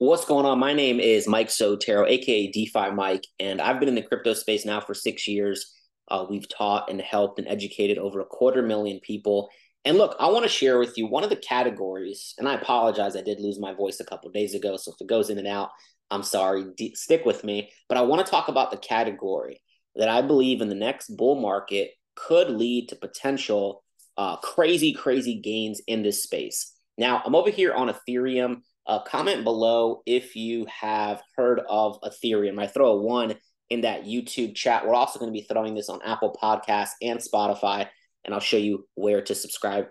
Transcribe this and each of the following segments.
What's going on? My name is Mike Sotero, aka DeFi Mike, and I've been in the crypto space now for six years. Uh, we've taught and helped and educated over a quarter million people. And look, I want to share with you one of the categories, and I apologize, I did lose my voice a couple days ago. So if it goes in and out, I'm sorry, D- stick with me. But I want to talk about the category that I believe in the next bull market could lead to potential uh, crazy, crazy gains in this space. Now, I'm over here on Ethereum. Uh, comment below if you have heard of Ethereum. I throw a one in that YouTube chat. We're also going to be throwing this on Apple Podcasts and Spotify, and I'll show you where to subscribe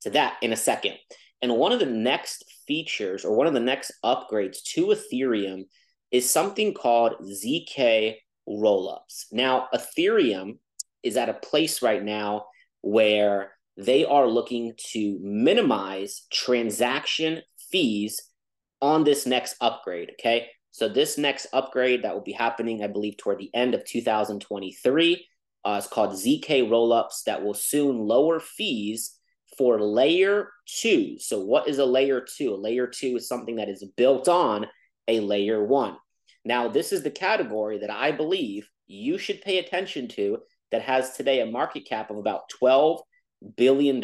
to that in a second. And one of the next features or one of the next upgrades to Ethereum is something called ZK rollups. Now, Ethereum is at a place right now where they are looking to minimize transaction fees on this next upgrade. Okay. So, this next upgrade that will be happening, I believe, toward the end of 2023 uh, is called ZK rollups that will soon lower fees for layer two. So, what is a layer two? A layer two is something that is built on a layer one. Now, this is the category that I believe you should pay attention to that has today a market cap of about $12 billion.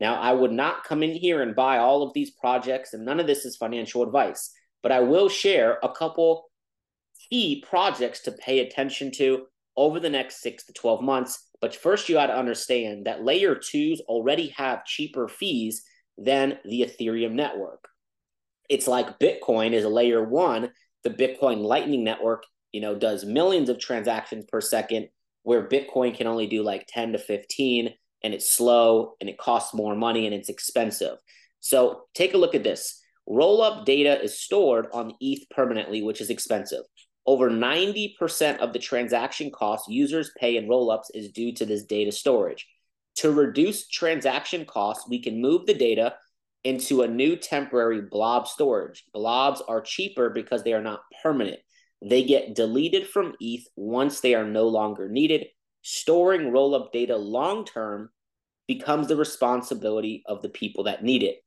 Now, I would not come in here and buy all of these projects, and none of this is financial advice, but I will share a couple key projects to pay attention to over the next six to 12 months. But first, you got to understand that layer twos already have cheaper fees than the Ethereum network. It's like Bitcoin is a layer one. The Bitcoin Lightning Network, you know, does millions of transactions per second, where Bitcoin can only do like 10 to 15 and it's slow and it costs more money and it's expensive. So take a look at this. Roll up data is stored on ETH permanently, which is expensive. Over 90% of the transaction costs users pay in rollups is due to this data storage. To reduce transaction costs, we can move the data into a new temporary blob storage. Blobs are cheaper because they are not permanent. They get deleted from ETH once they are no longer needed, storing roll up data long term becomes the responsibility of the people that need it,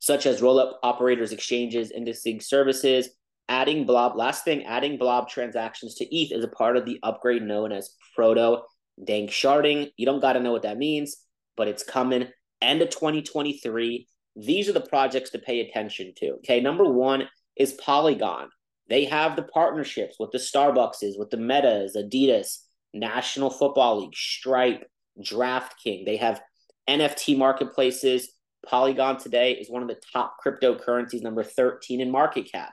such as roll up operators, exchanges, indexing services. Adding blob, last thing, adding blob transactions to ETH is a part of the upgrade known as proto dank sharding. You don't got to know what that means, but it's coming end of 2023. These are the projects to pay attention to. Okay, number one is Polygon. They have the partnerships with the Starbuckses, with the Metas, Adidas, National Football League, Stripe, DraftKings. They have NFT marketplaces. Polygon today is one of the top cryptocurrencies, number 13 in market cap.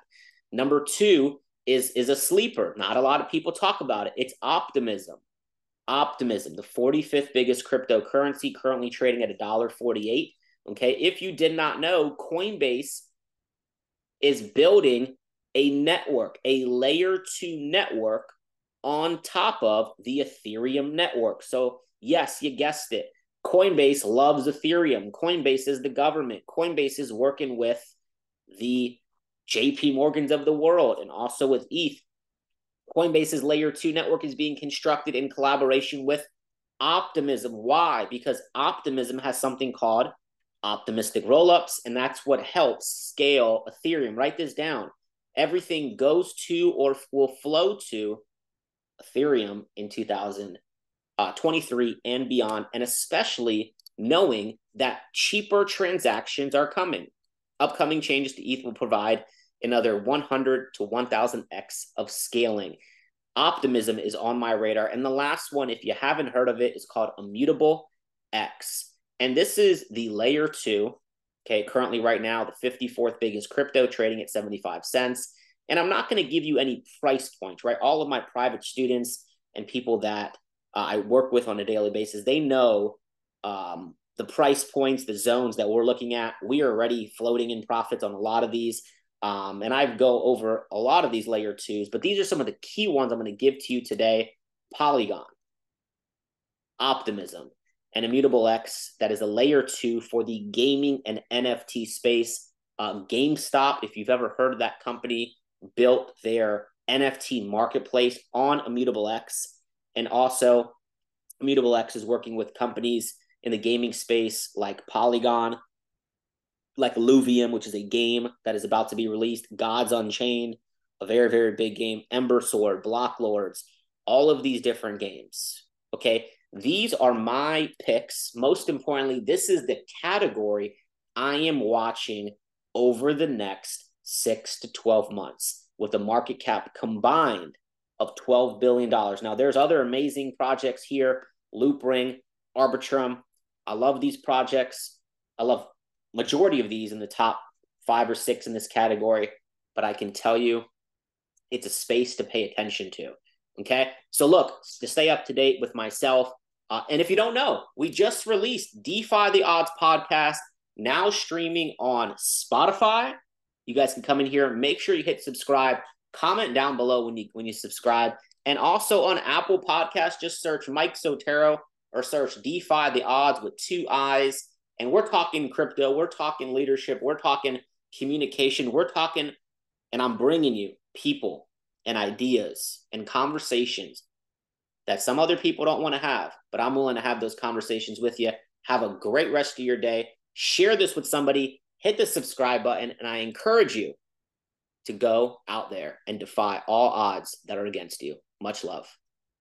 Number two is, is a sleeper. Not a lot of people talk about it. It's optimism. Optimism, the 45th biggest cryptocurrency, currently trading at $1.48. Okay. If you did not know, Coinbase is building a network, a layer two network on top of the Ethereum network. So, yes, you guessed it. Coinbase loves Ethereum. Coinbase is the government. Coinbase is working with the JP Morgans of the world and also with ETH. Coinbase's layer two network is being constructed in collaboration with Optimism. Why? Because Optimism has something called optimistic rollups, and that's what helps scale Ethereum. Write this down. Everything goes to or will flow to Ethereum in 2023 uh, and beyond, and especially knowing that cheaper transactions are coming. Upcoming changes to ETH will provide another 100 to 1000x of scaling. Optimism is on my radar. And the last one, if you haven't heard of it, is called Immutable X. And this is the layer two. Okay, currently, right now, the 54th biggest crypto trading at 75 cents. And I'm not going to give you any price points, right? All of my private students and people that uh, I work with on a daily basis, they know um, the price points, the zones that we're looking at. We are already floating in profits on a lot of these. Um, and I go over a lot of these layer twos, but these are some of the key ones I'm going to give to you today Polygon, Optimism, and Immutable X. That is a layer two for the gaming and NFT space. Uh, GameStop, if you've ever heard of that company, built their NFT marketplace on Immutable X. And also, Immutable X is working with companies in the gaming space like Polygon, like Illuvium, which is a game that is about to be released, Gods Unchained, a very, very big game, Ember Sword, Blocklords, all of these different games. Okay. These are my picks. Most importantly, this is the category I am watching over the next six to 12 months with a market cap combined of $12 billion. Now, there's other amazing projects here Loopring, Arbitrum. I love these projects. I love majority of these in the top five or six in this category, but I can tell you it's a space to pay attention to. Okay. So, look, to stay up to date with myself, uh, and if you don't know, we just released Defy the Odds podcast, now streaming on Spotify. You guys can come in here. Make sure you hit subscribe. Comment down below when you when you subscribe, and also on Apple Podcast, just search Mike Sotero or search Defy the Odds with two eyes. And we're talking crypto, we're talking leadership, we're talking communication, we're talking, and I'm bringing you people and ideas and conversations that some other people don't want to have, but I'm willing to have those conversations with you. Have a great rest of your day. Share this with somebody, hit the subscribe button, and I encourage you to go out there and defy all odds that are against you. Much love.